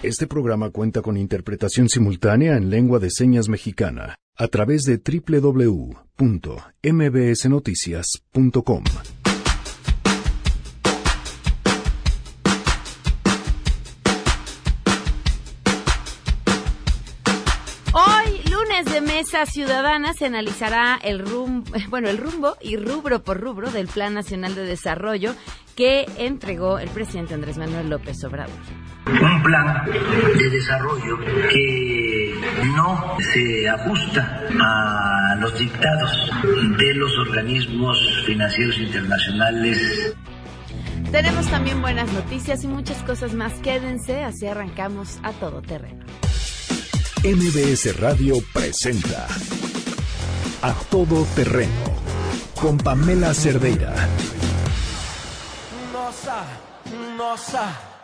Este programa cuenta con interpretación simultánea en lengua de señas mexicana a través de www.mbsnoticias.com. Hoy, lunes de Mesa Ciudadana, se analizará el rumbo, bueno, el rumbo y rubro por rubro del Plan Nacional de Desarrollo que entregó el presidente Andrés Manuel López Obrador. Un plan de desarrollo que no se ajusta a los dictados de los organismos financieros internacionales tenemos también buenas noticias y muchas cosas más. Quédense, así arrancamos a todo terreno. MBS Radio presenta A Todo Terreno con Pamela Cerdeira. Nossa, nossa,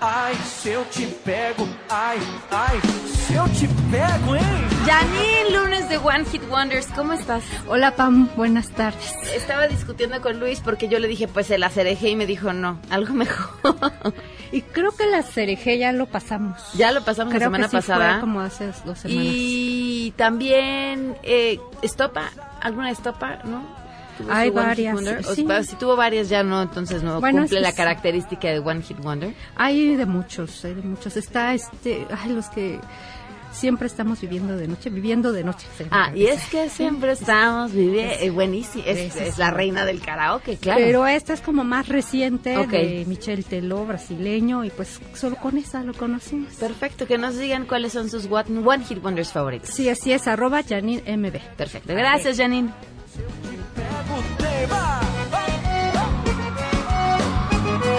Ay, si yo te pego, ay, ay, si yo te pego, ¿eh? Janine, lunes de One Hit Wonders, ¿cómo estás? Hola Pam, buenas tardes. Estaba discutiendo con Luis porque yo le dije, pues el acereje y me dijo, no, algo mejor. y creo que la acereje ya lo pasamos. Ya lo pasamos la semana pasada. Fue como hace dos semanas. Y también, eh, Estopa, alguna Estopa, ¿no? Hay varias. Sí. si tuvo varias ya no, entonces no cumple la característica de One Hit Wonder. Hay de muchos, hay de muchos. Está este, ay, los que siempre estamos viviendo de noche, viviendo de noche. Ah, y es que siempre estamos viviendo, es, buenísimo, es, la reina del karaoke, claro. Pero esta es como más reciente de Michelle Teló, brasileño, y pues solo con esa lo conocimos. Perfecto, que nos digan cuáles son sus One Hit Wonders favoritos. Sí, así es, arroba Janine MB. Perfecto, gracias Janine.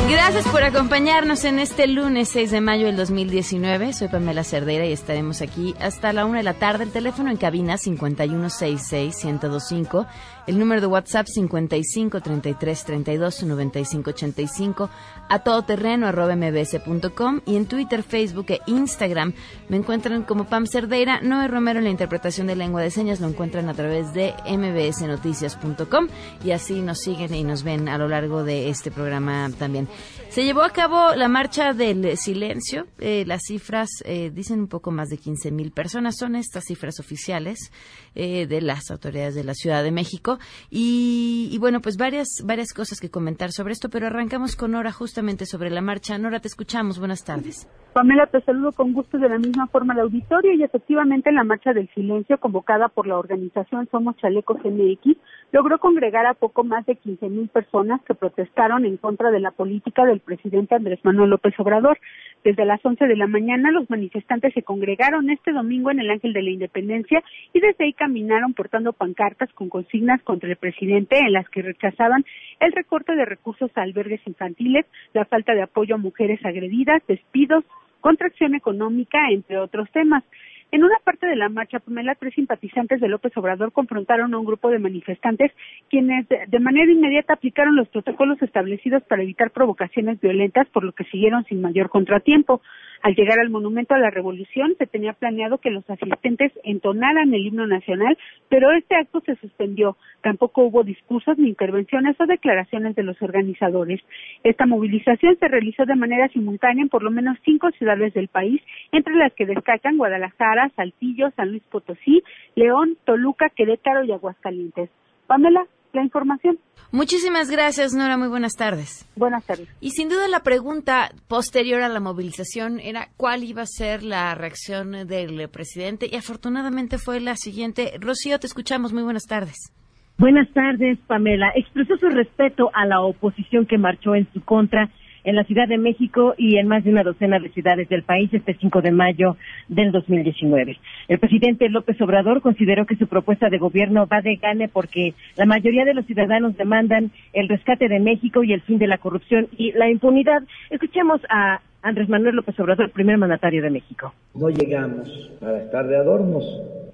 Gracias por acompañarnos en este lunes 6 de mayo del 2019. Soy Pamela Cerdeira y estaremos aquí hasta la una de la tarde. El teléfono en cabina 5166-1025. El número de WhatsApp 55 33 32 95 85 a todoterreno arroba mbs.com y en Twitter, Facebook e Instagram me encuentran como Pam Cerdeira. Noé Romero en la interpretación de lengua de señas lo encuentran a través de mbsnoticias.com y así nos siguen y nos ven a lo largo de este programa también. Se llevó a cabo la marcha del silencio. Eh, las cifras eh, dicen un poco más de 15 mil personas. Son estas cifras oficiales eh, de las autoridades de la Ciudad de México. Y, bueno, pues varias, varias cosas que comentar sobre esto, pero arrancamos con Nora justamente sobre la marcha. Nora, te escuchamos. Buenas tardes. Pamela, te saludo con gusto de la misma forma al auditorio y efectivamente la marcha del silencio convocada por la organización Somos Chalecos MX logró congregar a poco más de 15 mil personas que protestaron en contra de la política del presidente Andrés Manuel López Obrador. Desde las 11 de la mañana los manifestantes se congregaron este domingo en el Ángel de la Independencia y desde ahí caminaron portando pancartas con consignas contra el presidente en las que rechazaban el recorte de recursos a albergues infantiles, la falta de apoyo a mujeres agredidas, despidos, contracción económica, entre otros temas. En una parte de la marcha, Pamela, tres simpatizantes de López Obrador confrontaron a un grupo de manifestantes quienes de manera inmediata aplicaron los protocolos establecidos para evitar provocaciones violentas, por lo que siguieron sin mayor contratiempo. Al llegar al Monumento a la Revolución se tenía planeado que los asistentes entonaran el himno nacional, pero este acto se suspendió. Tampoco hubo discursos ni intervenciones o declaraciones de los organizadores. Esta movilización se realizó de manera simultánea en por lo menos cinco ciudades del país, entre las que destacan Guadalajara, Saltillo, San Luis Potosí, León, Toluca, Querétaro y Aguascalientes. Pamela, la información. Muchísimas gracias, Nora. Muy buenas tardes. Buenas tardes. Y sin duda la pregunta posterior a la movilización era cuál iba a ser la reacción del presidente y afortunadamente fue la siguiente. Rocío, te escuchamos. Muy buenas tardes. Buenas tardes, Pamela. Expresó su respeto a la oposición que marchó en su contra en la Ciudad de México y en más de una docena de ciudades del país este 5 de mayo del 2019. El presidente López Obrador consideró que su propuesta de gobierno va de gane porque la mayoría de los ciudadanos demandan el rescate de México y el fin de la corrupción y la impunidad. Escuchemos a Andrés Manuel López Obrador, primer mandatario de México. No llegamos para estar de adornos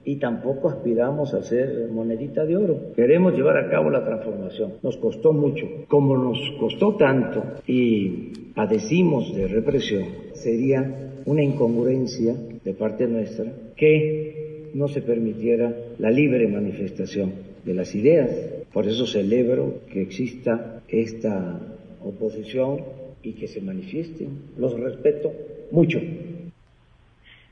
y tampoco aspiramos a ser monedita de oro. Queremos llevar a cabo la transformación. Nos costó mucho. Como nos costó tanto y padecimos de represión, sería una incongruencia de parte nuestra que no se permitiera la libre manifestación de las ideas. Por eso celebro que exista esta oposición y que se manifiesten. Los respeto mucho.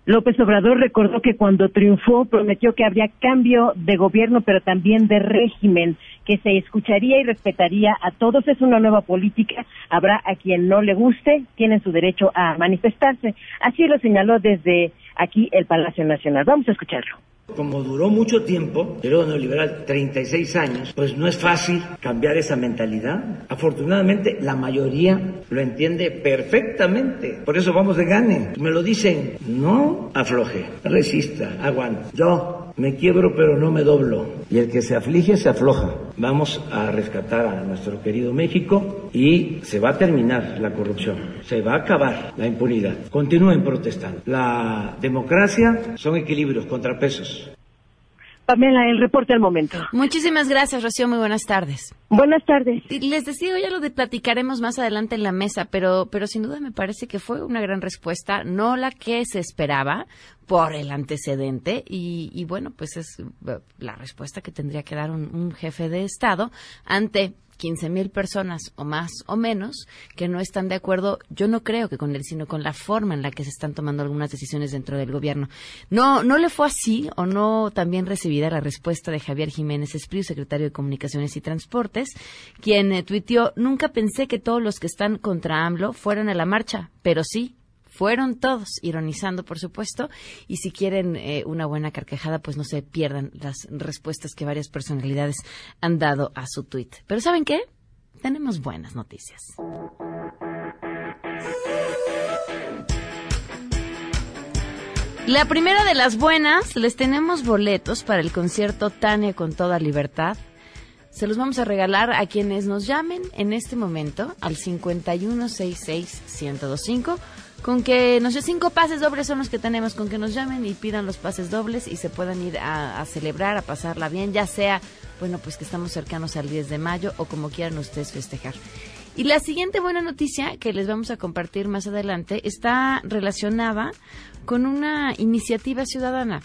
López Obrador recordó que cuando triunfó prometió que habría cambio de gobierno, pero también de régimen, que se escucharía y respetaría a todos. Es una nueva política. Habrá a quien no le guste, tienen su derecho a manifestarse. Así lo señaló desde aquí el Palacio Nacional. Vamos a escucharlo. Como duró mucho tiempo, periodo neoliberal, 36 años, pues no es fácil cambiar esa mentalidad. Afortunadamente, la mayoría lo entiende perfectamente. Por eso vamos de gane. Me lo dicen, no afloje, resista, aguante. Yo me quiebro pero no me doblo. Y el que se aflige se afloja. Vamos a rescatar a nuestro querido México y se va a terminar la corrupción. Se va a acabar la impunidad. Continúen protestando. La democracia son equilibrios, contrapesos. Pamela, el reporte al momento. Muchísimas gracias, Rocío. Muy buenas tardes. Buenas tardes. Les decía, ya lo de platicaremos más adelante en la mesa, pero, pero sin duda me parece que fue una gran respuesta, no la que se esperaba por el antecedente y, y bueno, pues es eh, la respuesta que tendría que dar un, un jefe de Estado ante 15 mil personas o más o menos que no están de acuerdo, yo no creo que con él, sino con la forma en la que se están tomando algunas decisiones dentro del gobierno. No, no le fue así o no también recibida la respuesta de Javier Jiménez Espriu, secretario de Comunicaciones y Transportes, quien eh, tuiteó, nunca pensé que todos los que están contra AMLO fueran a la marcha, pero sí, fueron todos, ironizando por supuesto, y si quieren eh, una buena carcajada, pues no se pierdan las respuestas que varias personalidades han dado a su tweet. Pero ¿saben qué? Tenemos buenas noticias. La primera de las buenas, les tenemos boletos para el concierto Tania con toda libertad. Se los vamos a regalar a quienes nos llamen en este momento al 5166-1025 con que nos cinco pases dobles son los que tenemos, con que nos llamen y pidan los pases dobles y se puedan ir a, a, celebrar, a pasarla bien, ya sea, bueno, pues que estamos cercanos al 10 de mayo o como quieran ustedes festejar. Y la siguiente buena noticia que les vamos a compartir más adelante está relacionada con una iniciativa ciudadana.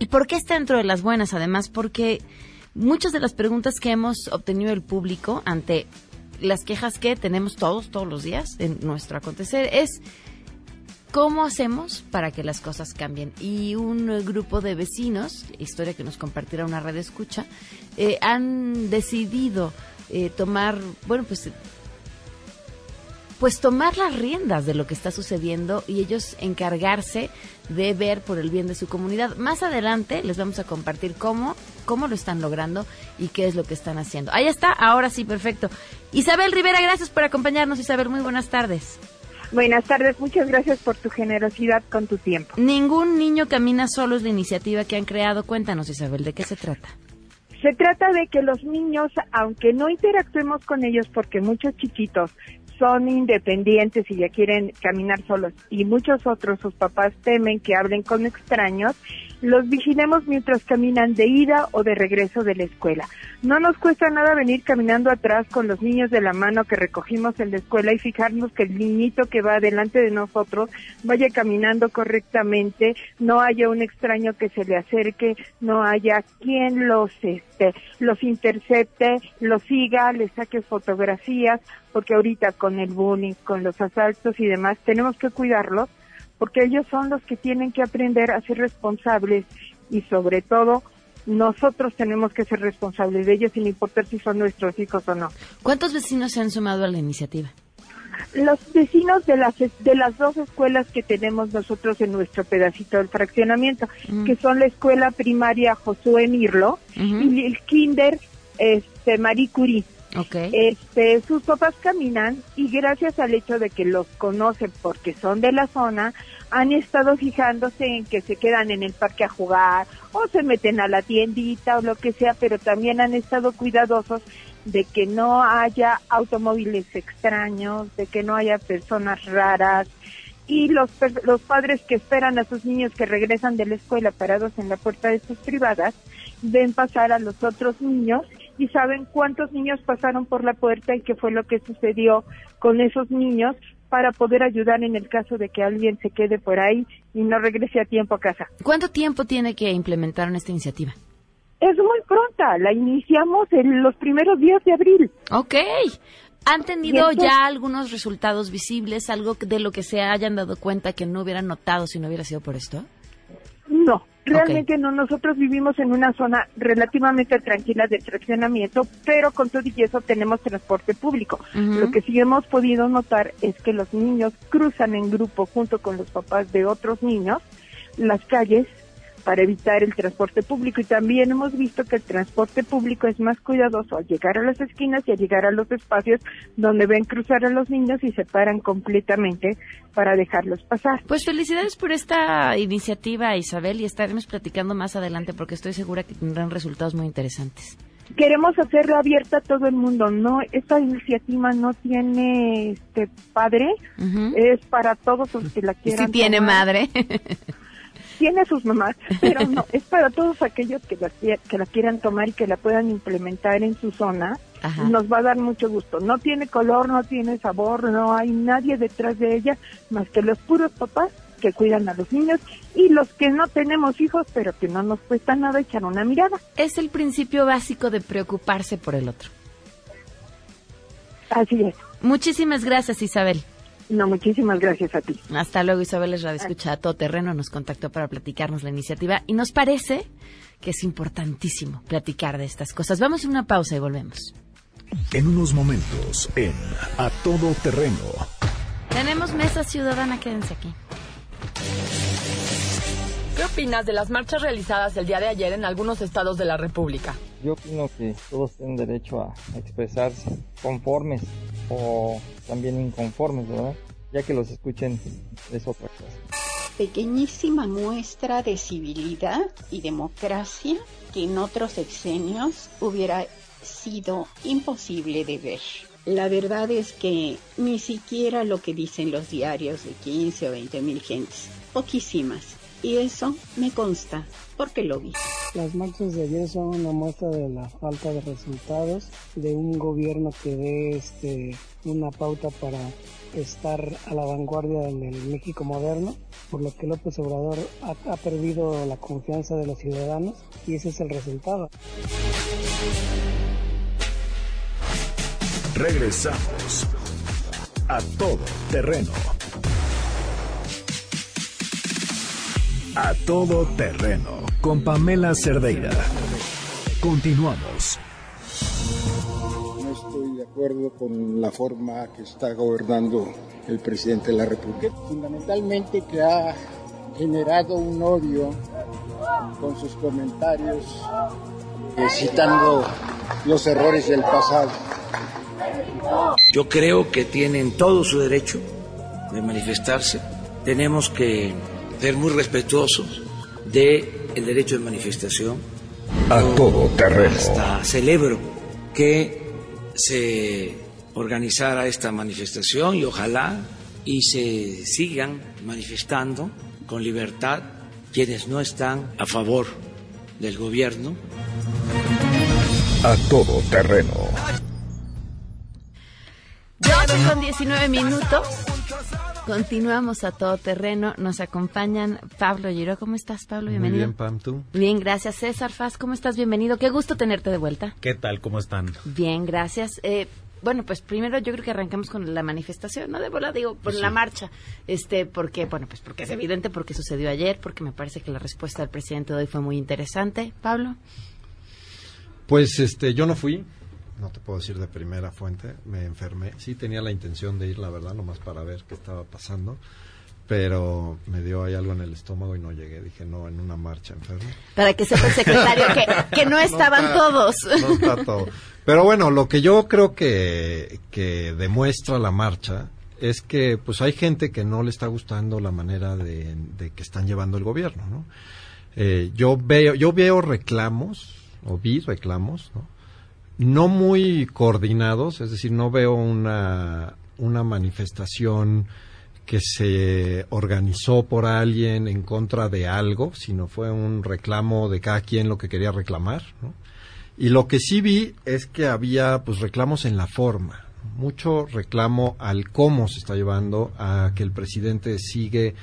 ¿Y por qué está dentro de las buenas? Además, porque muchas de las preguntas que hemos obtenido del público ante las quejas que tenemos todos, todos los días en nuestro acontecer es ¿Cómo hacemos para que las cosas cambien? Y un grupo de vecinos, historia que nos compartirá una red escucha, eh, han decidido eh, tomar, bueno, pues pues tomar las riendas de lo que está sucediendo y ellos encargarse de ver por el bien de su comunidad. Más adelante les vamos a compartir cómo, cómo lo están logrando y qué es lo que están haciendo. Ahí está, ahora sí, perfecto. Isabel Rivera, gracias por acompañarnos. Isabel, muy buenas tardes. Buenas tardes, muchas gracias por tu generosidad con tu tiempo. Ningún niño camina solo es la iniciativa que han creado. Cuéntanos, Isabel, ¿de qué se trata? Se trata de que los niños, aunque no interactuemos con ellos porque muchos chiquitos son independientes y ya quieren caminar solos y muchos otros sus papás temen que hablen con extraños, los vigilemos mientras caminan de ida o de regreso de la escuela. No nos cuesta nada venir caminando atrás con los niños de la mano que recogimos en la escuela y fijarnos que el niñito que va delante de nosotros vaya caminando correctamente, no haya un extraño que se le acerque, no haya quien los este los intercepte, los siga, les saque fotografías, porque ahorita con el bullying, con los asaltos y demás tenemos que cuidarlos porque ellos son los que tienen que aprender a ser responsables y sobre todo nosotros tenemos que ser responsables de ellos sin importar si son nuestros hijos o no. ¿Cuántos vecinos se han sumado a la iniciativa? Los vecinos de las de las dos escuelas que tenemos nosotros en nuestro pedacito del fraccionamiento, mm. que son la escuela primaria Josué Mirlo uh -huh. y el kinder este Marie Curie. Okay. Este, sus papás caminan y gracias al hecho de que los conocen porque son de la zona, han estado fijándose en que se quedan en el parque a jugar o se meten a la tiendita o lo que sea, pero también han estado cuidadosos de que no haya automóviles extraños, de que no haya personas raras y los, los padres que esperan a sus niños que regresan de la escuela parados en la puerta de sus privadas, ven pasar a los otros niños y saben cuántos niños pasaron por la puerta y qué fue lo que sucedió con esos niños para poder ayudar en el caso de que alguien se quede por ahí y no regrese a tiempo a casa. ¿Cuánto tiempo tiene que implementar esta iniciativa? Es muy pronta, la iniciamos en los primeros días de abril. Ok. ¿Han tenido ya algunos resultados visibles, algo de lo que se hayan dado cuenta que no hubieran notado si no hubiera sido por esto? No, realmente no. Nosotros vivimos en una zona relativamente tranquila de fraccionamiento, pero con todo y eso tenemos transporte público. Lo que sí hemos podido notar es que los niños cruzan en grupo junto con los papás de otros niños las calles para evitar el transporte público y también hemos visto que el transporte público es más cuidadoso al llegar a las esquinas y al llegar a los espacios donde ven cruzar a los niños y se paran completamente para dejarlos pasar. Pues felicidades por esta iniciativa Isabel y estaremos platicando más adelante porque estoy segura que tendrán resultados muy interesantes. Queremos hacerla abierta a todo el mundo, no esta iniciativa no tiene este padre, es para todos los que la quieran. Sí tiene madre. tiene sus mamás, pero no, es para todos aquellos que la, que la quieran tomar y que la puedan implementar en su zona. Nos va a dar mucho gusto. No tiene color, no tiene sabor, no hay nadie detrás de ella más que los puros papás que cuidan a los niños y los que no tenemos hijos, pero que no nos cuesta nada echar una mirada. Es el principio básico de preocuparse por el otro. Así es. Muchísimas gracias, Isabel. No, muchísimas gracias a ti. Hasta luego, Isabel es Radio Escucha a Todo Terreno. Nos contactó para platicarnos la iniciativa y nos parece que es importantísimo platicar de estas cosas. Vamos a una pausa y volvemos. En unos momentos, en A Todo Terreno. Tenemos mesa ciudadana, quédense aquí. ¿Qué opinas de las marchas realizadas el día de ayer en algunos estados de la República? Yo opino que todos tienen derecho a expresarse conformes o también inconformes, ¿verdad? Ya que los escuchen es otra cosa. Pequeñísima muestra de civilidad y democracia que en otros sexenios hubiera sido imposible de ver. La verdad es que ni siquiera lo que dicen los diarios de 15 o 20 mil gentes, poquísimas. Y eso me consta, porque lo vi. Las marchas de ayer son una muestra de la falta de resultados de un gobierno que dé este, una pauta para estar a la vanguardia en el México moderno, por lo que López Obrador ha, ha perdido la confianza de los ciudadanos y ese es el resultado. Regresamos a todo terreno. A todo terreno con Pamela Cerdeira. Continuamos. No estoy de acuerdo con la forma que está gobernando el presidente de la República. Fundamentalmente que ha generado un odio con sus comentarios eh, citando los errores del pasado. Yo creo que tienen todo su derecho de manifestarse. Tenemos que ser muy respetuosos del el derecho de manifestación. A todo terreno. Hasta celebro que se organizara esta manifestación y ojalá y se sigan manifestando con libertad quienes no están a favor del gobierno. A todo terreno. 12 con 19 minutos. Continuamos a todo terreno. Nos acompañan Pablo Giro. ¿Cómo estás, Pablo? Bienvenido. Muy bien, Pam, ¿tú? Bien, gracias. César Faz, ¿cómo estás? Bienvenido. Qué gusto tenerte de vuelta. ¿Qué tal? ¿Cómo están? Bien, gracias. Eh, bueno, pues primero yo creo que arrancamos con la manifestación, no de bola, digo, por la marcha. Este, porque, bueno, pues porque es evidente, porque sucedió ayer, porque me parece que la respuesta del presidente de hoy fue muy interesante. Pablo. Pues, este, yo no fui, no te puedo decir de primera fuente, me enfermé. Sí tenía la intención de ir, la verdad, nomás para ver qué estaba pasando, pero me dio ahí algo en el estómago y no llegué. Dije, no, en una marcha enfermo. Para que sepa el secretario que, que no estaban está- todos. No está todo. Pero bueno, lo que yo creo que, que demuestra la marcha es que pues hay gente que no le está gustando la manera de, de que están llevando el gobierno, ¿no? Eh, yo veo, yo veo reclamos, o vi reclamos, ¿no? No muy coordinados, es decir, no veo una, una manifestación que se organizó por alguien en contra de algo, sino fue un reclamo de cada quien lo que quería reclamar, ¿no? Y lo que sí vi es que había pues reclamos en la forma. mucho reclamo al cómo se está llevando, a que el presidente sigue,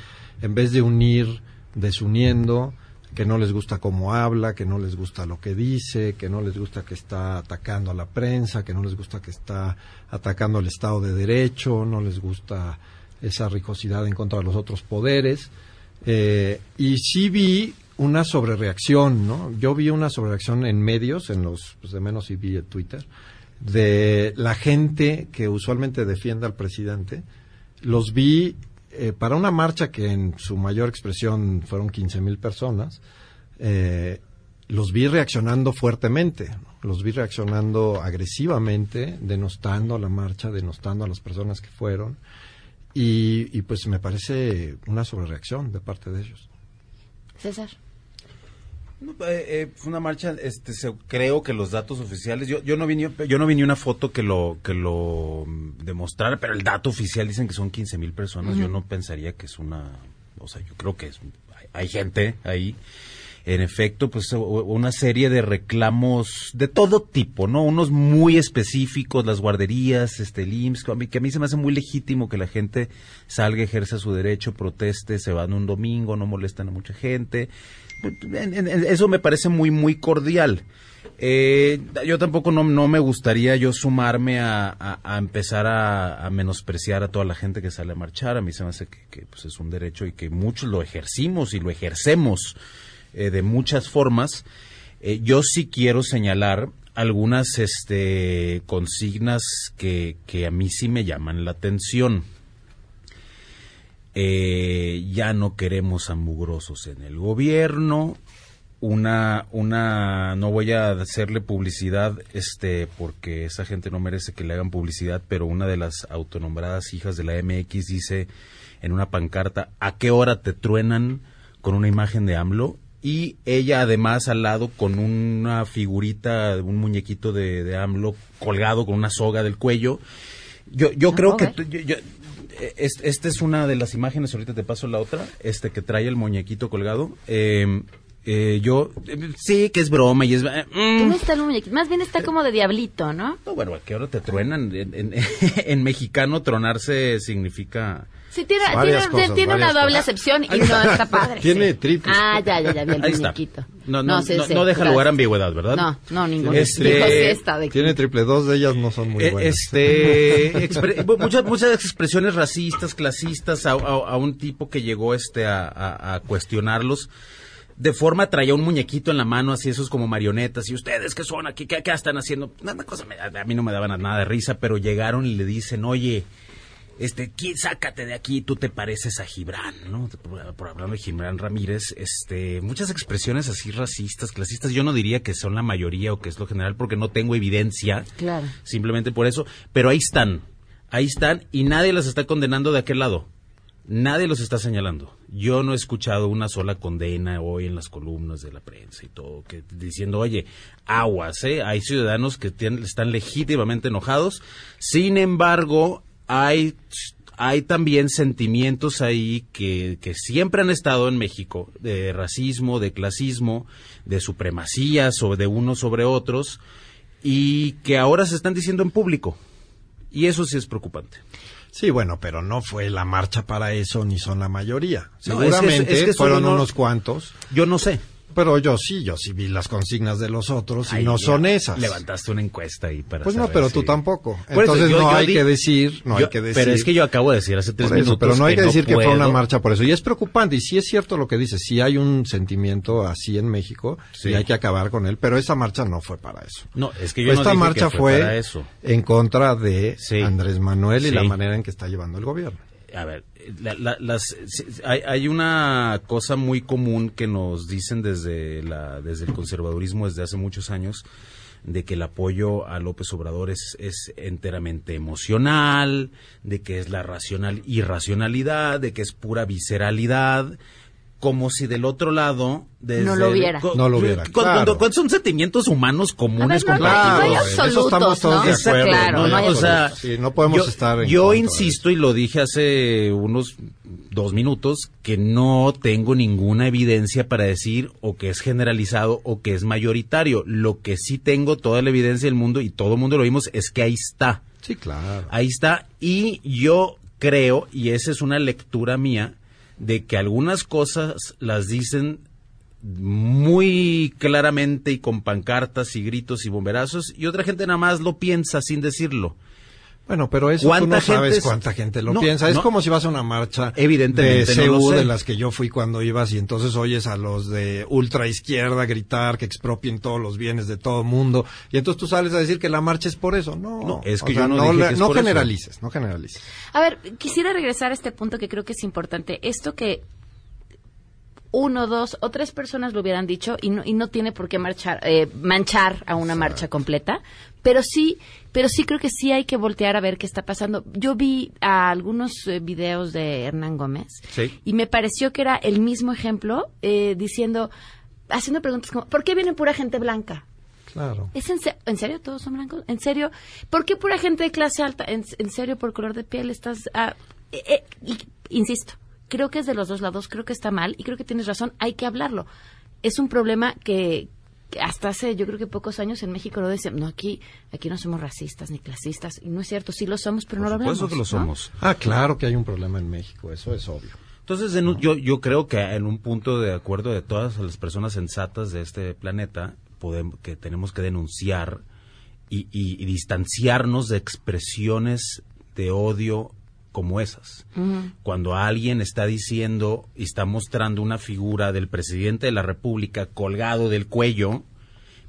en vez de unir, desuniendo, que no les gusta cómo habla, que no les gusta lo que dice, que no les gusta que está atacando a la prensa, que no les gusta que está atacando al Estado de Derecho, no les gusta esa ricosidad en contra de los otros poderes. Eh, y sí vi una sobrereacción, ¿no? Yo vi una sobrereacción en medios, en los, pues de menos y vi en Twitter, de la gente que usualmente defiende al presidente. Los vi eh, para una marcha que en su mayor expresión fueron 15 mil personas. Eh, los vi reaccionando fuertemente, los vi reaccionando agresivamente, denostando la marcha, denostando a las personas que fueron. Y, y pues me parece una sobrereacción de parte de ellos. César. No, eh, eh, fue una marcha, este, se- creo que los datos oficiales, yo, yo no vi ni, yo no vi ni una foto que lo que lo mm, demostrara, pero el dato oficial dicen que son 15 mil personas. Yo no pensaría que es una, o sea, yo creo que es, hay, hay gente ahí. En efecto, pues una serie de reclamos de todo tipo, ¿no? Unos muy específicos, las guarderías, este, el IMSS, que a mí- que a mí se me hace muy legítimo que la gente salga, ejerza su derecho, proteste, se van un domingo, no molestan a mucha gente. En- en- en- Eso me parece muy, muy cordial. Eh, yo tampoco no, no me gustaría yo sumarme a, a- empezar a, a menospreciar a toda la gente que sale a marchar. A mí se me hace que, que, pues, es un derecho y que muchos lo ejercimos y lo ejercemos eh, de muchas formas. Eh, yo sí quiero señalar algunas este, consignas que, que a mí sí me llaman la atención. Eh, ya no queremos a en el gobierno. Una, una, no voy a hacerle publicidad, este, porque esa gente no merece que le hagan publicidad, pero una de las autonombradas hijas de la MX dice en una pancarta, ¿a qué hora te truenan con una imagen de AMLO? Y ella además al lado con una figurita, un muñequito de, de AMLO colgado con una soga del cuello. Yo, yo creo que yo- yo- es- esta es una de las imágenes, ahorita te paso la otra, este que trae el muñequito colgado. Eh, eh, yo, eh, sí, que es broma y es... eh, mm. ¿Dónde está el muñequito? Más bien está como de diablito, ¿no? No, bueno, ¿a qué hora te truenan? En, en- en mexicano tronarse significa... Sí, tiene, Varias tiene, cosas, tiene una doble cosas. acepción y no está. padre. Tiene sí. triples. Ah, ya, ya, ya vi el Ahí está. muñequito. No, no, no, sí, no, sí, no deja gracias. lugar a ambigüedad, ¿verdad? No, no, ninguno. Este- de Tiene triple, dos de ellas no son muy Eh, buenas. Este, expre- muchas, muchas expresiones racistas, clasistas a, a- a un tipo que llegó este a, a- a cuestionarlos. De forma traía un muñequito en la mano, así esos como marionetas. Y ustedes qué son aquí, qué, qué están haciendo. Nada cosa me- a mí no me daban nada de risa, pero llegaron y le dicen, oye, este, ¿quién, sácate de aquí, tú te pareces a Gibran, ¿no? Por, por hablando de Gibran Ramírez, este, muchas expresiones así racistas, clasistas, yo no diría que son la mayoría o que es lo general porque no tengo evidencia, Claro. simplemente por eso, pero ahí están, ahí están y nadie las está condenando de aquel lado. Nadie los está señalando. Yo no he escuchado una sola condena hoy en las columnas de la prensa y todo, que diciendo, oye, aguas, ¿eh? Hay ciudadanos que tienen- están legítimamente enojados. Sin embargo, hay, hay también sentimientos ahí que, que siempre han estado en México, de racismo, de clasismo, de supremacía sobre de unos sobre otros, y que ahora se están diciendo en público. Y eso sí es preocupante. Sí, bueno, pero no fue la marcha para eso ni son la mayoría. No, es que- Seguramente es que solo fueron no- unos cuantos. Yo no sé. Pero yo sí, yo sí vi las consignas de los otros y Ay, no son esas. Levantaste una encuesta ahí para Pues no, pero si- tú tampoco. Por eso, Entonces yo- no yo hay di- que decir, no yo- hay que decir. Pero es que yo acabo de decir hace tres eso, minutos pero no hay que, que decir que fue una marcha por eso. Y es preocupante. Y sí es cierto lo que dices. Sí hay un sentimiento así en México Sí. y hay que acabar con él. Pero esa marcha no fue para eso. No, es que yo no Esta dije marcha que fue fue para eso. en contra de Andrés Manuel y Sí. la manera en que está llevando el gobierno. A ver, la- la- las, hay, hay una cosa muy común que nos dicen desde, la, desde el conservadurismo desde hace muchos años, de que el apoyo a López Obrador es, es enteramente emocional, de que es la racional irracionalidad, de que es pura visceralidad, como si del otro lado... Desde No lo hubiera. cu- No lo claro. cuando- son sentimientos humanos comunes, ver, no, compartidos. no hay en eso estamos todos ¿no? de acuerdo. claro, no, no hay o sea. Sí, no podemos yo, estar en yo insisto y lo dije hace unos dos minutos que no tengo ninguna evidencia para decir o que es generalizado o que es mayoritario. Lo que sí tengo toda la evidencia del mundo y todo el mundo lo vimos es que ahí está. Sí, claro. Ahí está. Y yo creo, y esa es una lectura mía, de que algunas cosas las dicen muy claramente y con pancartas y gritos y bomberazos y otra gente nada más lo piensa sin decirlo. Bueno, pero eso tú no sabes cuánta gente lo piensa. Es como si vas a una marcha Evidentemente, de no CU sé. de las que yo fui cuando ibas y entonces oyes a los de ultra izquierda gritar que expropien todos los bienes de todo mundo y entonces tú sales a decir que la marcha es por eso. No, No, es o que sea, no dije le- que es no por eso. generalices, no generalices. A ver, quisiera regresar a este punto que creo que es importante. Esto que uno, dos o tres personas lo hubieran dicho y no, y no tiene por qué marchar, eh, manchar a una marcha completa, pero sí, pero sí creo que sí hay que voltear a ver qué está pasando. Yo vi a algunos eh, videos de Hernán Gómez Sí. y me pareció que era el mismo ejemplo eh, diciendo, haciendo preguntas como, ¿por qué viene pura gente blanca? Claro. ¿Es en, se- en serio todos son blancos? ¿En serio? ¿Por qué pura gente de clase alta? ¿En, en serio por color de piel estás...? ah, eh, eh, y- insisto, creo que es de los dos lados, creo que está mal y creo que tienes razón, hay que hablarlo. Es un problema que hasta hace yo creo que pocos años en México lo decían, no, aquí, aquí no somos racistas ni clasistas, y no es cierto, sí lo somos, pero no lo hablamos. supuesto que lo ¿no? somos. Ah, claro que hay un problema en México, eso es obvio. Entonces, en un- yo, yo creo que en un punto de acuerdo de todas las personas sensatas de este planeta, podemos, que tenemos que denunciar y, y- y distanciarnos de expresiones de odio como esas. Cuando alguien está diciendo y está mostrando una figura del presidente de la República colgado del cuello,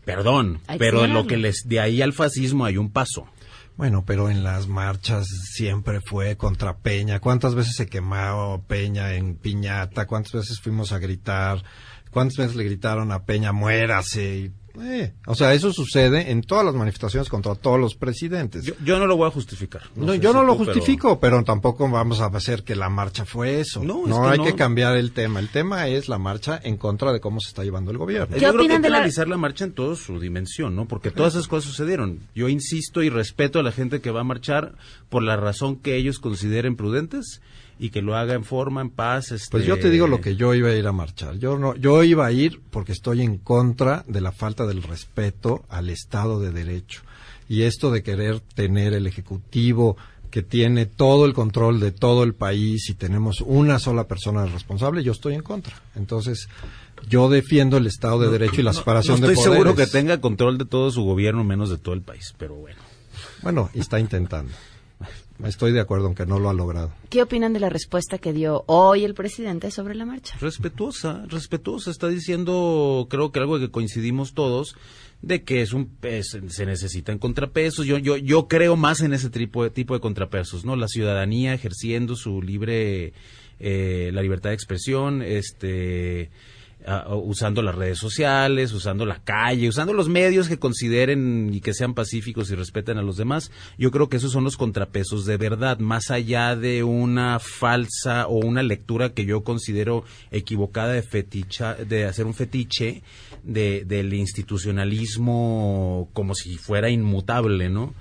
perdón, Hay pero lo que les de ahí al fascismo hay un paso. Bueno, pero en las marchas siempre fue contra Peña. ¿Cuántas veces se quemó Peña en piñata? ¿Cuántas veces fuimos a gritar? ¿Cuántas veces le gritaron a Peña, muérase? Y, eh, o sea, eso sucede en todas las manifestaciones contra todos los presidentes. Yo, yo no lo voy a justificar. No, sé yo si no lo tú, justifico, pero... tampoco vamos a hacer que la marcha fue eso. No, No, es que hay no. que cambiar el tema. El tema es la marcha en contra de cómo se está llevando el gobierno. Yo creo que hay que analizar la marcha en toda su dimensión, ¿no? Porque todas esas cosas sucedieron. Yo insisto y respeto a la gente que va a marchar por la razón que ellos consideren prudentes y que lo haga en forma, en paz. Este... Pues yo te digo lo que yo iba a ir a marchar. Yo no, yo iba a ir porque estoy en contra de la falta del respeto al Estado de Derecho y esto de querer tener el ejecutivo que tiene todo el control de todo el país y tenemos una sola persona responsable, yo estoy en contra. Entonces, yo defiendo el Estado de Derecho y la separación no de estoy poderes. seguro que tenga control de todo su gobierno, menos de todo el país, pero bueno. Bueno, y está intentando. Estoy de acuerdo, aunque no lo ha logrado. ¿Qué opinan de la respuesta que dio hoy el presidente sobre la marcha? Respetuosa, respetuosa. Está diciendo, creo que algo que coincidimos todos, de que es un es- se necesitan contrapesos. Yo, yo, yo creo más en ese tipo de, tipo de contrapesos, ¿no? La ciudadanía ejerciendo su libre, eh, la libertad de expresión, este, a- usando las redes sociales, usando la calle, usando los medios que consideren y que sean pacíficos y respeten a los demás. Yo creo que esos son los contrapesos de verdad, más allá de una falsa o una lectura que yo considero equivocada de feticha, de hacer un fetiche de, del institucionalismo como si fuera inmutable, ¿no?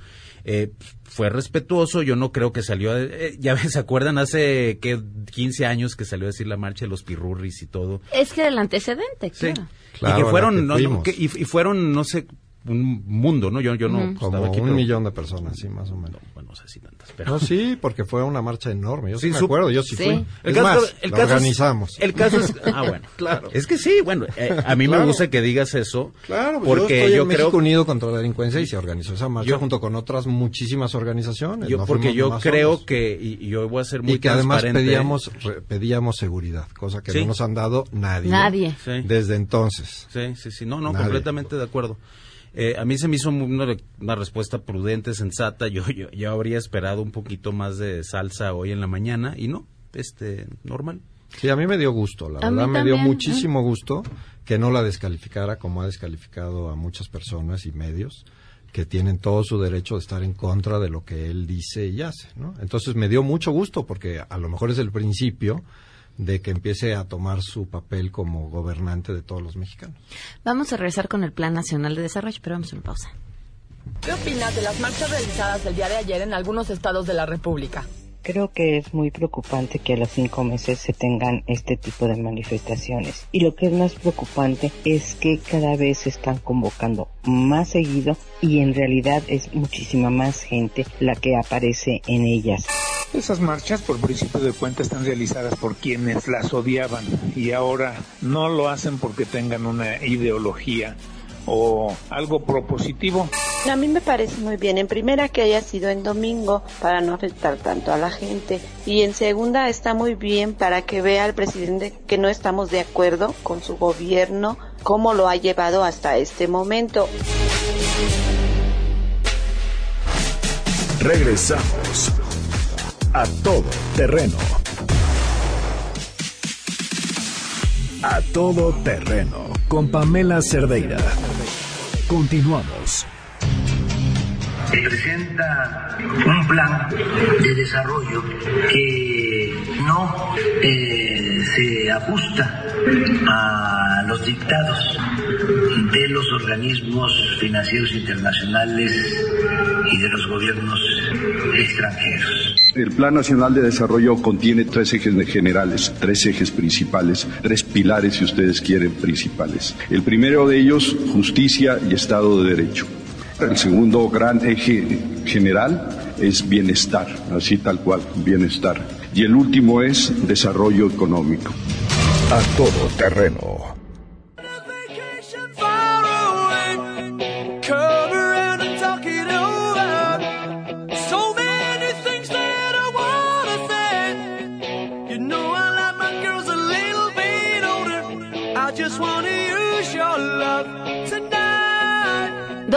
Eh, fue respetuoso, yo no creo que salió, a- eh, ya ves, ¿se acuerdan hace que 15 años que salió a decir la marcha de los pirurris y todo? Es que el antecedente, claro. Claro, y que fueron, que no, no, fuimos. que- y, y fueron, no sé, un mundo, ¿no? Yo, yo no Como aquí, un pero- millón de personas, sí, más o menos. bueno, no sé si tantas, pero... No, sí, porque fue una marcha enorme. Yo sí, Sí, me su- acuerdo, yo sí, Sí. fui. El Es caso- más, el caso es- organizamos. el caso es... Ah, bueno. Claro. Es que sí, bueno, eh, a mí Claro. me gusta que digas eso. Claro, pues porque yo estoy yo en México creo... Unido contra la Delincuencia y se organizó esa marcha Yo- junto con otras muchísimas organizaciones. Yo, no porque yo creo solos. que, y, y yo voy a ser muy y que además pedíamos re- pedíamos seguridad, cosa que Sí. no nos han dado nadie. Nadie. Desde entonces. Sí, sí, sí. No, no, completamente de acuerdo. Eh, a mí se me hizo una, una respuesta prudente, sensata. Yo, yo, yo habría esperado un poquito más de salsa hoy en la mañana y no, este, normal. Sí, a mí me dio gusto, la A verdad me dio también, muchísimo gusto que no la descalificara como ha descalificado a muchas personas y medios que tienen todo su derecho de estar en contra de lo que él dice y hace, ¿no? Entonces me dio mucho gusto porque a lo mejor es el principio de que empiece a tomar su papel como gobernante de todos los mexicanos. Vamos a regresar con el Plan Nacional de Desarrollo, pero vamos a una pausa. ¿Qué opinas de las marchas realizadas el día de ayer en algunos estados de la República? Creo que es muy preocupante que a los cinco meses se tengan este tipo de manifestaciones. Y lo que es más preocupante es que cada vez se están convocando más seguido y en realidad es muchísima más gente la que aparece en ellas. Esas marchas, por principio de cuenta, están realizadas por quienes las odiaban y ahora no lo hacen porque tengan una ideología o algo propositivo. A mí me parece muy bien. En primera que haya sido en domingo para no afectar tanto a la gente. Y en segunda está muy bien para que vea al presidente que no estamos de acuerdo con su gobierno, cómo lo ha llevado hasta este momento. Regresamos a todo terreno. A todo terreno con Pamela Cerdeira. Continuamos. Se presenta un plan de desarrollo que no eh, se ajusta a los dictados de los organismos financieros internacionales y de los gobiernos extranjeros. El Plan Nacional de Desarrollo contiene tres ejes generales, tres ejes principales, tres pilares, si ustedes quieren, principales. El primero de ellos, justicia y Estado de Derecho. El segundo gran eje general es bienestar, así tal cual, bienestar. Y el último es desarrollo económico. A todo terreno.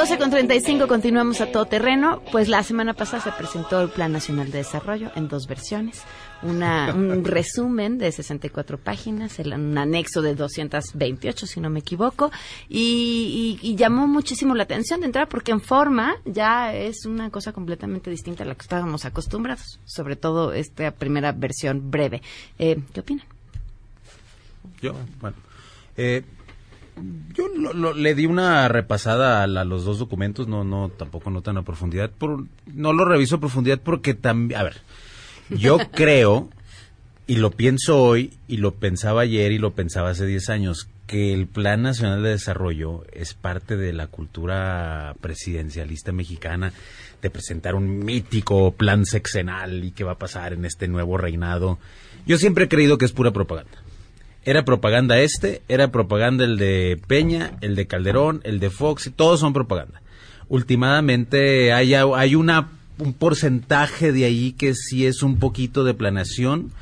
Con 35 continuamos a todo terreno. Pues la semana pasada se presentó el Plan Nacional de Desarrollo en dos versiones. Una, un resumen de 64 páginas, el, un anexo de 228, si no me equivoco, y, y, llamó muchísimo la atención de entrada porque en forma ya es una cosa completamente distinta a la que estábamos acostumbrados, sobre todo esta primera versión breve. Eh, ¿Qué opinan? Yo, bueno. Eh, yo le di una repasada a, los dos documentos, no, no, tampoco no tan a profundidad, por, no lo reviso a profundidad porque también, a ver, yo creo, y lo pienso hoy, y lo pensaba ayer, y lo pensaba hace 10 años, que el Plan Nacional de Desarrollo es parte de la cultura presidencialista mexicana de presentar un mítico plan sexenal y qué va a pasar en este nuevo reinado. Yo siempre he creído que es pura propaganda. Era propaganda este, era propaganda el de Peña, el de Calderón, el de Fox, todos son propaganda. Últimamente hay, hay una, un porcentaje de ahí que sí es un poquito de planeación,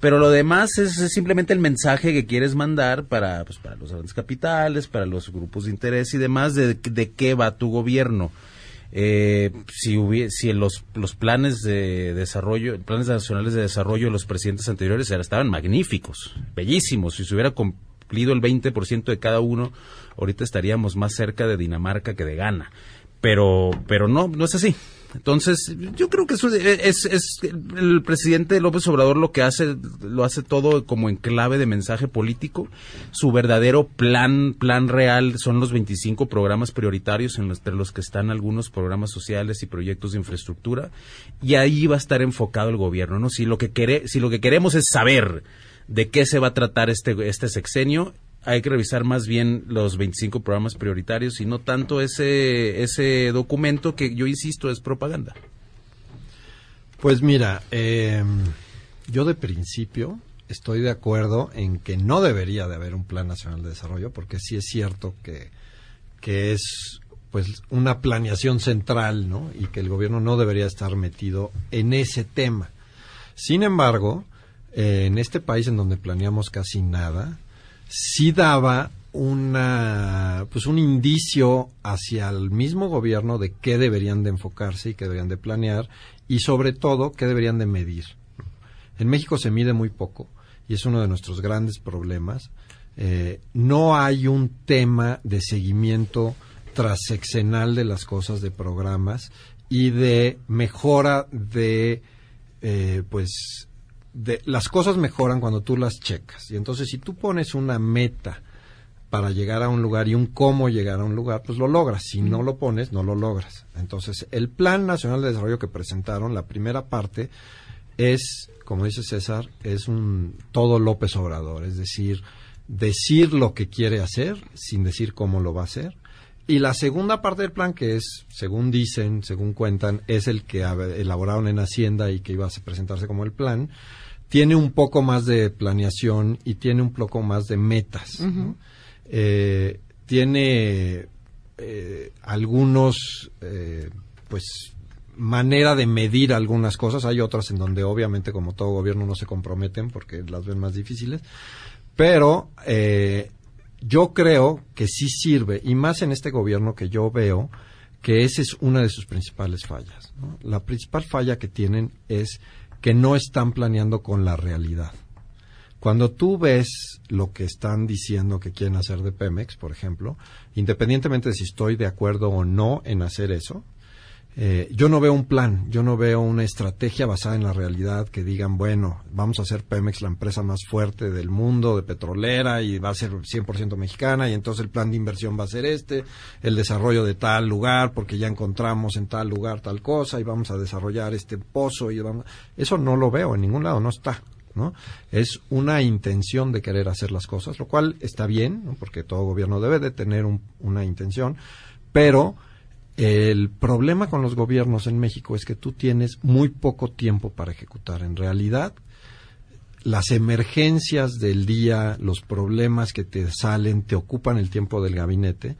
pero lo demás es, simplemente el mensaje que quieres mandar para, pues, para los grandes capitales, para los grupos de interés y demás de, de qué va tu gobierno eh, si si los, los planes de desarrollo, planes nacionales de desarrollo de los presidentes anteriores estaban magníficos, bellísimos, si se hubiera cumplido el 20% de cada uno, ahorita estaríamos más cerca de Dinamarca que de Ghana. Pero, pero no, no es así. Entonces, yo creo que eso es, el presidente López Obrador lo que hace, lo hace todo como en clave de mensaje político. Su verdadero plan, plan real son los 25 programas prioritarios entre los que están algunos programas sociales y proyectos de infraestructura. Y ahí va a estar enfocado el gobierno, ¿no? Si lo que si lo que queremos es saber de qué se va a tratar este, este sexenio, hay que revisar más bien los 25 programas prioritarios y no tanto ese, ese documento que yo insisto es propaganda. Pues mira, em, yo de principio estoy de acuerdo en que no debería de haber un plan nacional de desarrollo porque sí es cierto que, que es pues una planeación central, ¿no? Y que el gobierno no debería estar metido en ese tema. Sin embargo, eh, en este país en donde planeamos casi nada, sí daba una pues un indicio hacia el mismo gobierno de qué deberían de enfocarse y qué deberían de planear y sobre todo qué deberían de medir. En México se mide muy poco y es uno de nuestros grandes problemas. Eh, no hay un tema de seguimiento transeccional de las cosas, de programas y de mejora de eh, pues las cosas mejoran cuando tú las checas. Y entonces si tú pones una meta para llegar a un lugar y un cómo llegar a un lugar, pues lo logras. Si no lo pones, no lo logras. Entonces, el Plan Nacional de Desarrollo que presentaron, la primera parte, es, como dice César, es un todo López Obrador, es decir, decir lo que quiere hacer sin decir cómo lo va a hacer. Y la segunda parte del plan, que es, según dicen, según cuentan, es el que elaboraron en Hacienda y que iba a presentarse como el plan, tiene un poco más de planeación y tiene un poco más de metas. Eh, tiene eh, algunos, eh, pues, manera de medir algunas cosas. Hay otras en donde obviamente como todo gobierno no se comprometen porque las ven más difíciles. Pero eh, yo creo que sí sirve, y más en este gobierno que yo veo, que esa es una de sus principales fallas. La principal falla que tienen es que no están planeando con la realidad. Cuando tú ves lo que están diciendo que quieren hacer de Pemex, por ejemplo, independientemente de si estoy de acuerdo o no en hacer eso, eh, yo no veo un plan, yo no veo una estrategia basada en la realidad que digan, bueno, vamos a hacer Pemex la empresa más fuerte del mundo de petrolera y va a ser 100% mexicana y entonces el plan de inversión va a ser este, el desarrollo de tal lugar porque ya encontramos en tal lugar tal cosa y vamos a desarrollar este pozo y vamos... Eso no lo veo en ningún lado, no está. ¿no? Es una intención de querer hacer las cosas, lo cual está bien, porque todo gobierno debe de tener una intención, pero el problema con los gobiernos en México es que tú tienes muy poco tiempo para ejecutar. En realidad, las emergencias del día, los problemas que te salen, te ocupan el tiempo del gabinete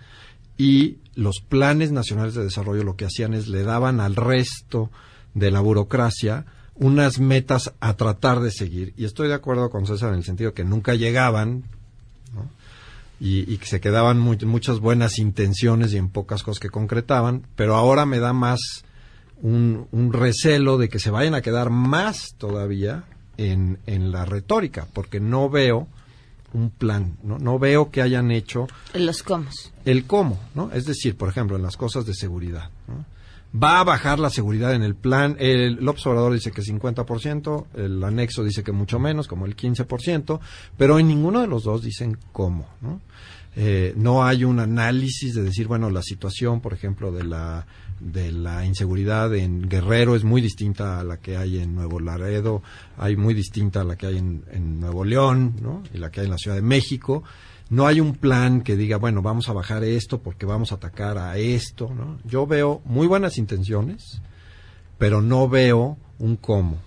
y los planes nacionales de desarrollo lo que hacían es le daban al resto de la burocracia unas metas a tratar de seguir. Y estoy de acuerdo con César en el sentido que nunca llegaban, y, que se quedaban muchas buenas intenciones y en pocas cosas que concretaban, pero ahora me da más un, recelo de que se vayan a quedar más todavía en, en la retórica, porque no veo un plan, ¿no? no veo que hayan hecho los cómo. El cómo, ¿no? Es decir, por ejemplo, en las cosas de seguridad, Va a bajar la seguridad en el plan. El, observador dice que 50%, el anexo dice que mucho menos, como el 15%, pero en ninguno de los dos dicen cómo, ¿no? Eh, no hay un análisis de decir, bueno, la situación, por ejemplo, de la, de la inseguridad en Guerrero es muy distinta a la que hay en Nuevo Laredo, hay muy distinta a la que hay en, Nuevo León. Y la que hay en la Ciudad de México. No hay un plan que diga, bueno, vamos a bajar esto porque vamos a atacar a esto, ¿no? Yo veo muy buenas intenciones, pero no veo un cómo.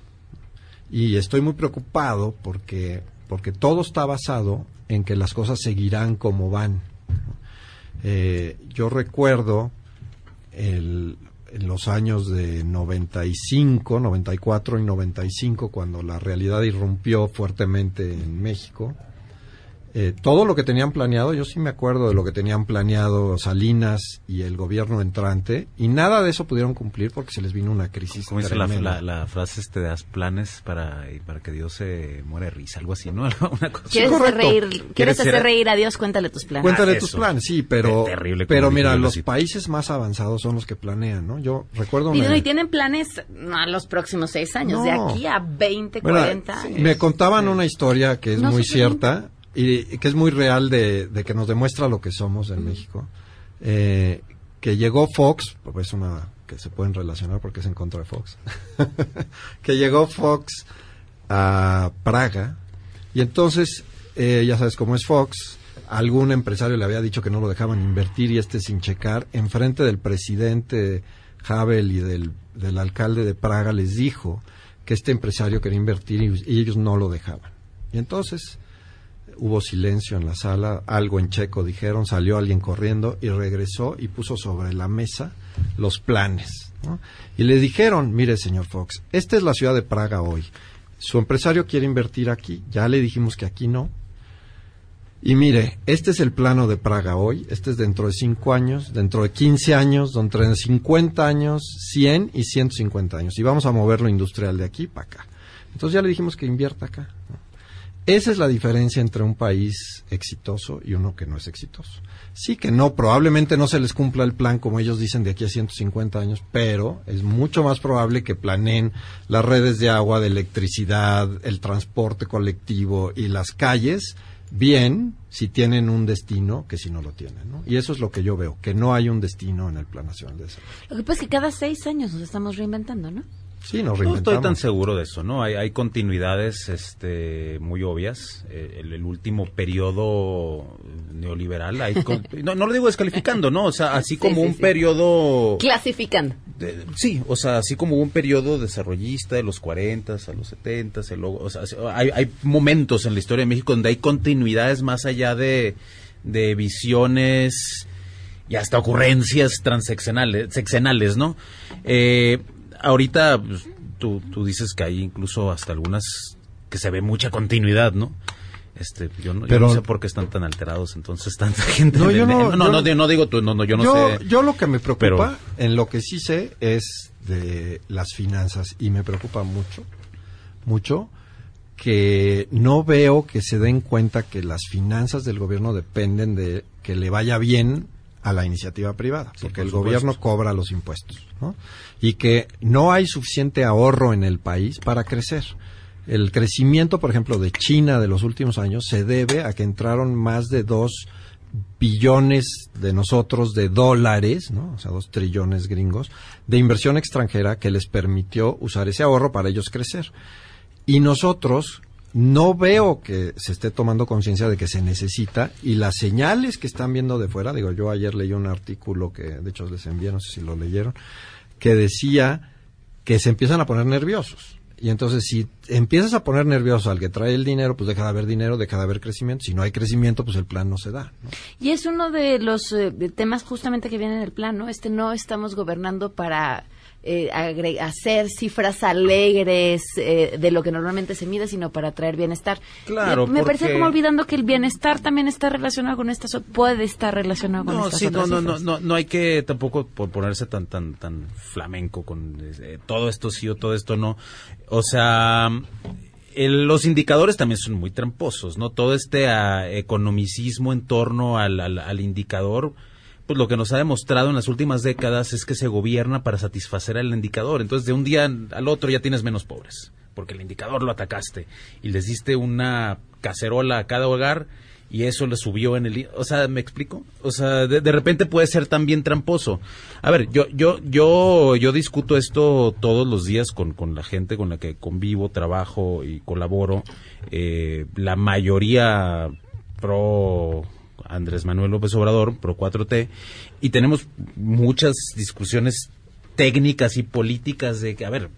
Y estoy muy preocupado porque, porque todo está basado en que las cosas seguirán como van. Eh, yo recuerdo el, en los años de 95, 94 y 95, cuando la realidad irrumpió fuertemente en México, eh, todo lo que tenían planeado, yo sí me acuerdo de lo que tenían planeado Salinas y el gobierno entrante, y nada de eso pudieron cumplir porque se les vino una crisis. Como dice la, frase, este, das planes para, para que Dios se muere de risa, algo así, ¿no? ¿Quieres, hacer reír, ¿Quieres hacer reír a Dios? Cuéntale tus planes. Cuéntale tus planes, sí, pero, pero mira, los países más avanzados son los que planean, ¿no? Yo recuerdo... Y, y tienen planes a los próximos seis años, de aquí a 20, 40 años. Me contaban una historia que es muy cierta y que es muy real de, que nos demuestra lo que somos en México. Eh, que llegó Fox, pues es una que se pueden relacionar porque es en contra de Fox, que llegó Fox a Praga y entonces, eh, ya sabes cómo es Fox, algún empresario le había dicho que no lo dejaban invertir y este sin checar, enfrente del presidente Havel y del, del alcalde de Praga les dijo que este empresario quería invertir y ellos no lo dejaban. Y entonces hubo silencio en la sala, algo en checo dijeron, salió alguien corriendo y regresó y puso sobre la mesa los planes. Y le dijeron, mire señor Fox, esta es la ciudad de Praga hoy. Su empresario quiere invertir aquí, ya le dijimos que aquí no. Y mire, este es el plano de Praga hoy, este es dentro de 5 años, dentro de 15 años, dentro de 50 años, 100 y 150 años. Y vamos a mover lo industrial de aquí para acá. Entonces ya le dijimos que invierta acá. Esa es la diferencia entre un país exitoso y uno que no es exitoso. Sí que no, probablemente no se les cumpla el plan como ellos dicen de aquí a 150 años, pero es mucho más probable que planeen las redes de agua, de electricidad, el transporte colectivo y las calles bien si tienen un destino que si no lo tienen. ¿no? Y eso es lo que yo veo, que no hay un destino en el Plan Nacional de Desarrollo. Lo que pasa es que cada seis años nos estamos reinventando, ¿no? Sí, nos No estoy tan seguro de eso, ¿no? Hay, hay continuidades este, muy obvias. Eh, El, el último periodo neoliberal, hay con- no, no lo digo descalificando, ¿no? O sea, así como sí, un sí. periodo... Clasificando. de- sí, o sea, así como un periodo desarrollista de los 40 a los 70, el luego- o sea, hay, hay momentos en la historia de México donde hay continuidades más allá de, de visiones y hasta ocurrencias transeccionales, sexenales, ¿no? Eh, ahorita pues, tú, tú dices que hay incluso hasta algunas que se ve mucha continuidad, ¿no? Este, yo no, yo no sé por qué están tan alterados entonces tanta gente. No, yo el- no- no, no, no digo tú, no, no, yo no yo, sé. yo lo que me preocupa, pero- en lo que sí sé, es de las finanzas y me preocupa mucho, mucho que no veo que se den cuenta que las finanzas del gobierno dependen de que le vaya bien a la iniciativa privada, porque por el supuesto. gobierno cobra los impuestos, ¿no? Y que no hay suficiente ahorro en el país para crecer. El crecimiento, por ejemplo, de China de los últimos años se debe a que entraron más de dos billones de nosotros de dólares, ¿no? O sea, dos trillones gringos de inversión extranjera que les permitió usar ese ahorro para ellos crecer. Y nosotros no veo que se esté tomando conciencia de que se necesita y las señales que están viendo de fuera, digo, yo ayer leí un artículo que de hecho les envié, no sé si lo leyeron, que decía que se empiezan a poner nerviosos. Y entonces si empiezas a poner nervioso al que trae el dinero, pues deja de haber dinero, deja de haber crecimiento. Si no hay crecimiento, pues el plan no se da. Y es uno de los eh, temas justamente que viene en el plan, ¿no? Este no estamos gobernando para eh, hacer cifras alegres eh, de lo que normalmente se mide, sino para traer bienestar. Claro, Me, me parece como olvidando que el bienestar también está relacionado con estas, puede estar relacionado con No, estas sí, no, otras no, no, no, no hay que tampoco por ponerse tan, tan, tan flamenco con eh, todo esto sí o todo esto no. O sea, el- los indicadores también son muy tramposos, ¿no? Todo este ah, economicismo en torno al, al, al indicador, pues lo que nos ha demostrado en las últimas décadas es que se gobierna para satisfacer al indicador. Entonces, de un día al otro ya tienes menos pobres, porque el indicador lo atacaste y les diste una cacerola a cada hogar y eso le subió en el... O sea, ¿me explico? O sea, de, de repente puede ser también tramposo. A ver, yo yo yo yo discuto esto todos los días con, con la gente con la que convivo, trabajo y colaboro. Eh, la mayoría pro Andrés Manuel López Obrador, pro 4T, y tenemos muchas discusiones técnicas y políticas de que, a ver,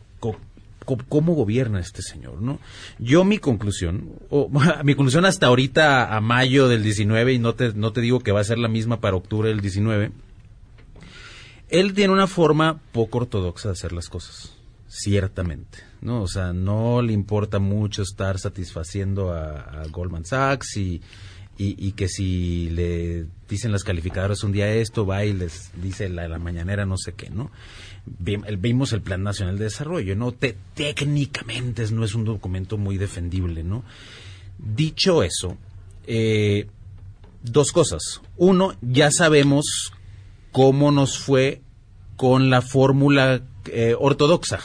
¿cómo gobierna este señor? ¿no? Yo mi conclusión, o, mi conclusión hasta ahorita a mayo del 19, y no te, no te digo que va a ser la misma para octubre del 19, él tiene una forma poco ortodoxa de hacer las cosas, ciertamente, ¿no? O sea, no le importa mucho estar satisfaciendo a, a Goldman Sachs y, y, que si le dicen las calificadoras un día esto, va y les dice la, mañanera no sé qué, ¿no? Vimos el Plan Nacional de Desarrollo, ¿no? Te- técnicamente no es un documento muy defendible, ¿no? Dicho eso, eh, dos cosas. Uno, ya sabemos cómo nos fue con la fórmula eh, ortodoxa.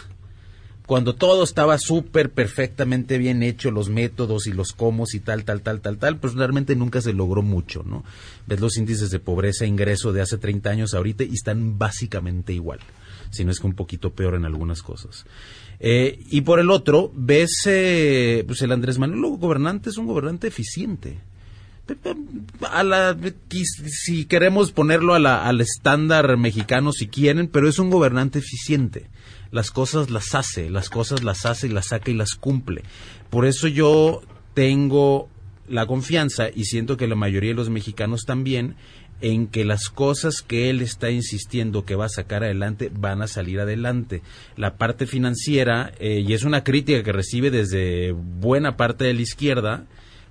Cuando todo estaba súper perfectamente bien hecho, los métodos y los cómo y tal, tal, tal, tal, tal, pues realmente nunca se logró mucho, ¿no? Ves los índices de pobreza e ingreso de hace 30 años ahorita y están básicamente igual, si no es que un poquito peor en algunas cosas. Eh, y por el otro, ves, eh, pues el Andrés Manuel el gobernante es un gobernante eficiente a la, si queremos ponerlo a la- al estándar mexicano si quieren, pero es un gobernante eficiente. Las cosas las hace, las cosas las hace y las saca y las cumple. Por eso yo tengo la confianza y siento que la mayoría de los mexicanos también en que las cosas que él está insistiendo que va a sacar adelante van a salir adelante. La parte financiera, eh, y es una crítica que recibe desde buena parte de la izquierda,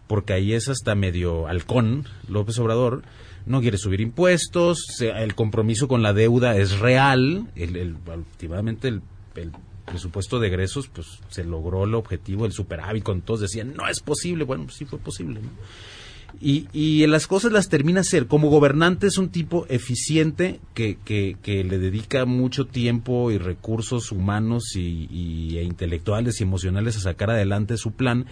porque ahí es hasta medio halcón López Obrador, no quiere subir impuestos, el compromiso con la deuda es real, el, últimamente el, presupuesto de egresos, pues se logró el objetivo, el superávit, con todos decían, no es posible, bueno, pues sí fue posible. Y, y las cosas las termina hacer. Como gobernante es un tipo eficiente que, que, que le dedica mucho tiempo y recursos humanos y, y- e intelectuales y emocionales a sacar adelante su plan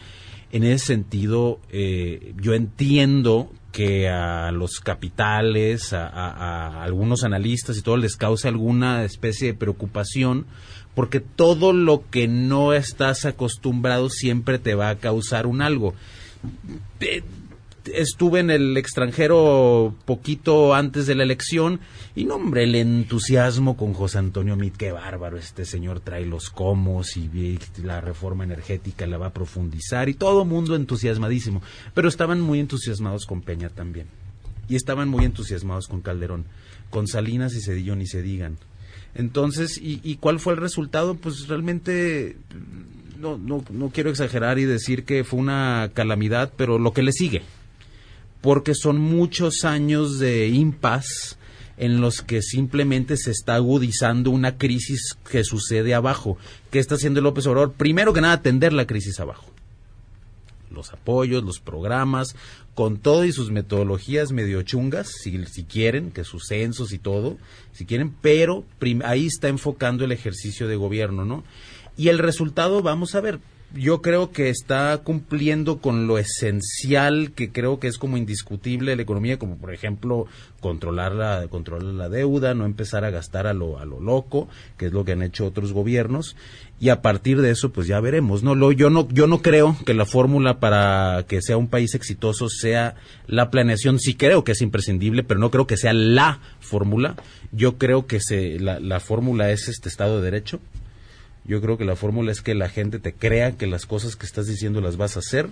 En ese sentido, eh, yo entiendo que a los capitales, a, a algunos analistas y todo les cause alguna especie de preocupación, porque todo lo que no estás acostumbrado siempre te va a causar un algo. Estuve en el extranjero poquito antes de la elección y no, hombre, el entusiasmo con José Antonio Mit, qué bárbaro, este señor trae los comos y la reforma energética la va a profundizar y todo mundo entusiasmadísimo, pero estaban muy entusiasmados con Peña también y estaban muy entusiasmados con Calderón, con Salinas y Cedillo ni se digan. Entonces, ¿y, y cuál fue el resultado? Pues realmente no, no, no quiero exagerar y decir que fue una calamidad, pero lo que le sigue. Porque son muchos años de impas en los que simplemente se está agudizando una crisis que sucede abajo. ¿Qué está haciendo López Obrador? Primero que nada, atender la crisis abajo. Los apoyos, los programas, con todo y sus metodologías medio chungas, si, si quieren, que sus censos y todo, si quieren, pero ahí está enfocando el ejercicio de gobierno, ¿no? Y el resultado, vamos a ver, yo creo que está cumpliendo con lo esencial que creo que es como indiscutible la economía, como por ejemplo controlar la, controlar la deuda, no empezar a gastar a lo, a lo loco, que es lo que han hecho otros gobiernos, y a partir de eso pues ya veremos, ¿no? Lo, yo no, yo no creo que la fórmula para que sea un país exitoso sea la planeación, sí creo que es imprescindible, pero no creo que sea la fórmula, yo creo que se, la, la fórmula es este Estado de Derecho, yo creo que la fórmula es que la gente te crea que las cosas que estás diciendo las vas a hacer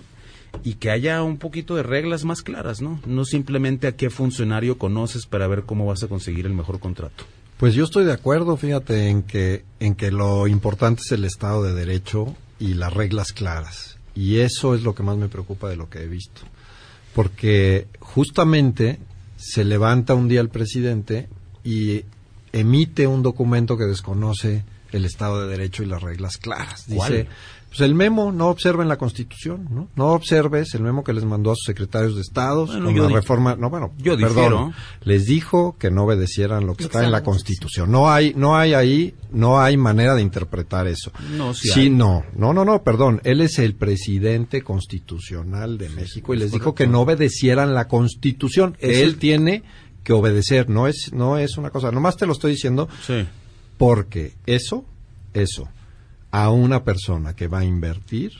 y que haya un poquito de reglas más claras, ¿no? No simplemente a qué funcionario conoces para ver cómo vas a conseguir el mejor contrato. Pues yo estoy de acuerdo, fíjate, en que, en que lo importante es el Estado de Derecho y las reglas claras. Y eso es lo que más me preocupa de lo que he visto. Porque justamente se levanta un día el presidente y emite un documento que desconoce el Estado de Derecho y las reglas claras. Dice, ¿Cuál? pues el memo no observen la Constitución, ¿no? No observes el memo que les mandó a sus secretarios de Estado Bueno, con yo la reforma, no, bueno, yo perdón, difiero. les dijo que no obedecieran lo que está en en la Constitución. No hay, no hay ahí, no hay manera de interpretar eso. No, sí sí hay. no, no, no, no, perdón. Él es el presidente constitucional de México y les dijo que no obedecieran la Constitución. Es Él el- tiene que obedecer, no es, no es una cosa. Nomás te lo estoy diciendo Sí. Porque eso, eso, a una persona que va a invertir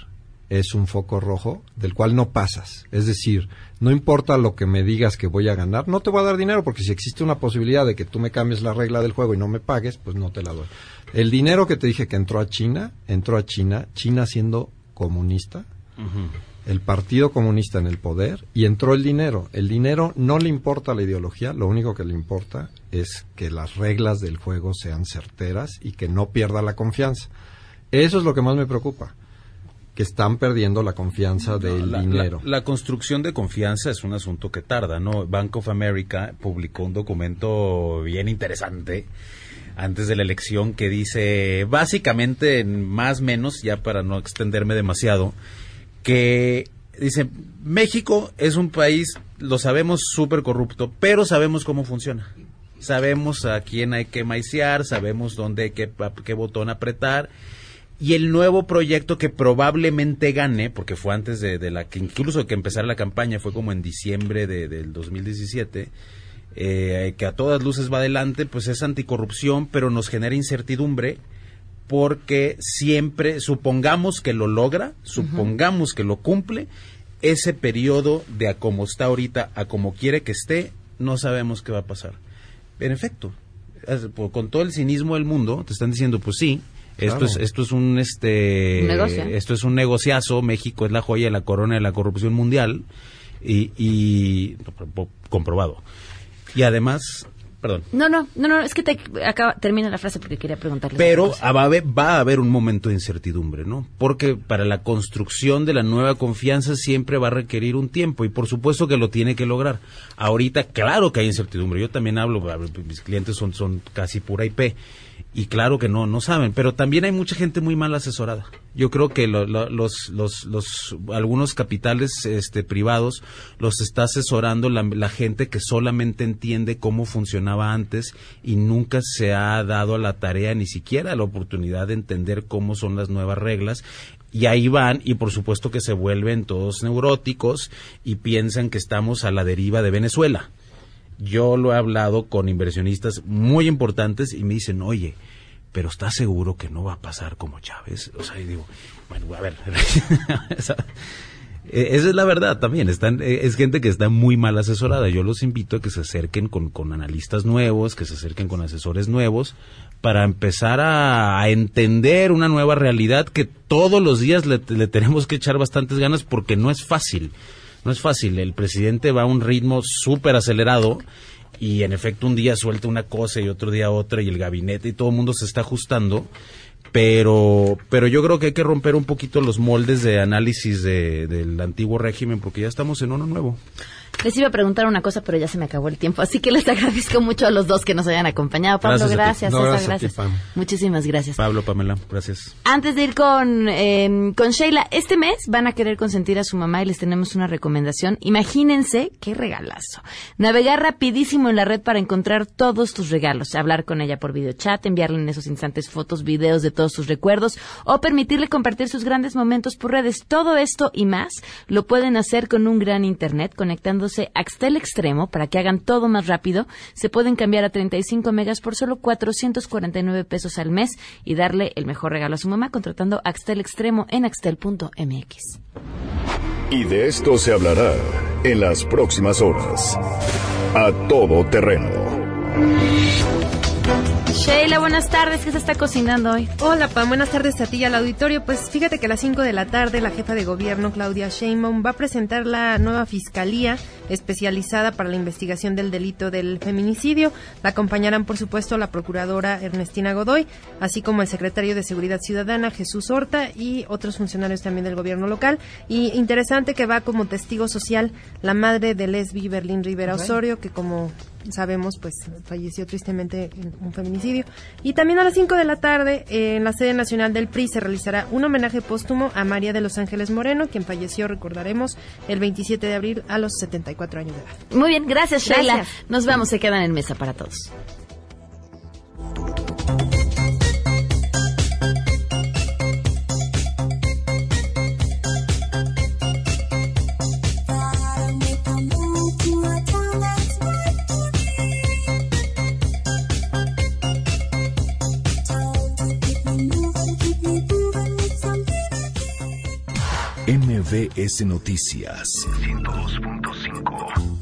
es un foco rojo del cual no pasas. Es decir, no importa lo que me digas que voy a ganar, no te voy a dar dinero porque si existe una posibilidad de que tú me cambies la regla del juego y no me pagues, pues no te la doy. El dinero que te dije que entró a China, entró a China, China siendo comunista, el Partido Comunista en el poder y entró el dinero. El dinero no le importa la ideología, lo único que le importa es que las reglas del juego sean certeras y que no pierda la confianza. Eso es lo que más me preocupa, que están perdiendo la confianza del la, dinero. la- la construcción de confianza es un asunto que tarda, ¿no? Bank of America publicó un documento bien interesante antes de la elección que dice, básicamente, en más menos, ya para no extenderme demasiado, que dice, México es un país, lo sabemos, súper corrupto, pero sabemos cómo funciona. Sabemos a quién hay que maiciar, sabemos dónde hay que, qué botón apretar. Y el nuevo proyecto que probablemente gane, porque fue antes de, de la que incluso que empezara la campaña, fue como en diciembre de- del 2017, eh, que a todas luces va adelante, pues es anticorrupción, pero nos genera incertidumbre porque siempre, supongamos que lo logra, supongamos que lo cumple, ese periodo de a como está ahorita, a como quiere que esté, no sabemos qué va a pasar. En efecto, con todo el cinismo del mundo, te están diciendo, pues sí, esto Claro. es esto es un este Un esto es un negociazo, México es la joya de la corona de la corrupción mundial y, y comprobado. Y además, perdón, No, no, no, no, es que te acaba, termina la frase porque quería preguntarle. pero va a, haber, un momento de incertidumbre, ¿no? Porque para la construcción de la nueva confianza siempre va a requerir un tiempo y por supuesto que lo tiene que lograr. Ahorita, claro que hay incertidumbre. Yo también hablo, mis clientes son, son casi pura IP y claro que no, no saben, pero también hay mucha gente muy mal asesorada. Yo creo que lo- lo- los, los, los, algunos capitales este, privados los está asesorando la, la gente que solamente entiende cómo funcionaba antes y nunca se ha dado a la tarea ni siquiera la oportunidad de entender cómo son las nuevas reglas Y ahí van y por supuesto que se vuelven todos neuróticos y piensan que estamos a la deriva de Venezuela. Yo lo he hablado con inversionistas muy importantes y me dicen, oye, pero ¿estás seguro que no va a pasar como Chávez? O sea, y digo, bueno, a ver. Eh, esa es la verdad también. Están, eh, es gente que está muy mal asesorada. Yo los invito a que se acerquen con, con analistas nuevos, que se acerquen con asesores nuevos, para empezar a, entender una nueva realidad que todos los días le tenemos que echar bastantes ganas porque no es fácil. No es fácil. El presidente va a un ritmo súper acelerado y en efecto un día suelta una cosa y otro día otra y el gabinete y todo el mundo se está ajustando pero pero yo creo que hay que romper un poquito los moldes de análisis de, del antiguo régimen porque ya estamos en uno nuevo. Les iba a preguntar una cosa, pero ya se me acabó el tiempo. Así que les agradezco mucho a los dos que nos hayan acompañado. Pablo, gracias. gracias, gracias. Muchísimas gracias. Pablo, Pamela, gracias. Antes de ir con, eh, con Sheila, este mes van a querer consentir a su mamá y les tenemos una recomendación. Imagínense qué regalazo. Navegar rapidísimo en la red para encontrar todos tus regalos. Hablar con ella por videochat, enviarle en esos instantes fotos, videos de todos sus recuerdos o permitirle compartir sus grandes momentos por redes. Todo esto y más lo pueden hacer con un gran internet conectando Axtel Extremo para que hagan todo más rápido. Se pueden cambiar a 35 megas por solo 449 pesos al mes y darle el mejor regalo a su mamá contratando Axtel Extremo en axtel.mx. Y de esto se hablará en las próximas horas. A todo terreno. Sheila, buenas tardes. ¿Qué se está cocinando hoy? Hola, Pam. Buenas tardes a ti y al auditorio. Pues fíjate que a las 5 de la tarde la jefa de gobierno, Claudia Sheinbaum, va a presentar la nueva fiscalía especializada para la investigación del delito del feminicidio. La acompañarán, por supuesto, la procuradora Ernestina Godoy, así como el secretario de Seguridad Ciudadana, Jesús Horta, y otros funcionarios también del gobierno local. Y interesante que va como testigo social la madre de Lesbi Berlín Rivera Osorio, que como sabemos, pues falleció tristemente en un feminicidio. Y también a las 5 de la tarde, en la sede nacional del PRI, se realizará un homenaje póstumo a María de los Ángeles Moreno, quien falleció, recordaremos, el 27 de abril a los 74 años de edad. Muy bien, gracias, Sheila. Nos vemos, se quedan en mesa para todos. MBS Noticias. 102.5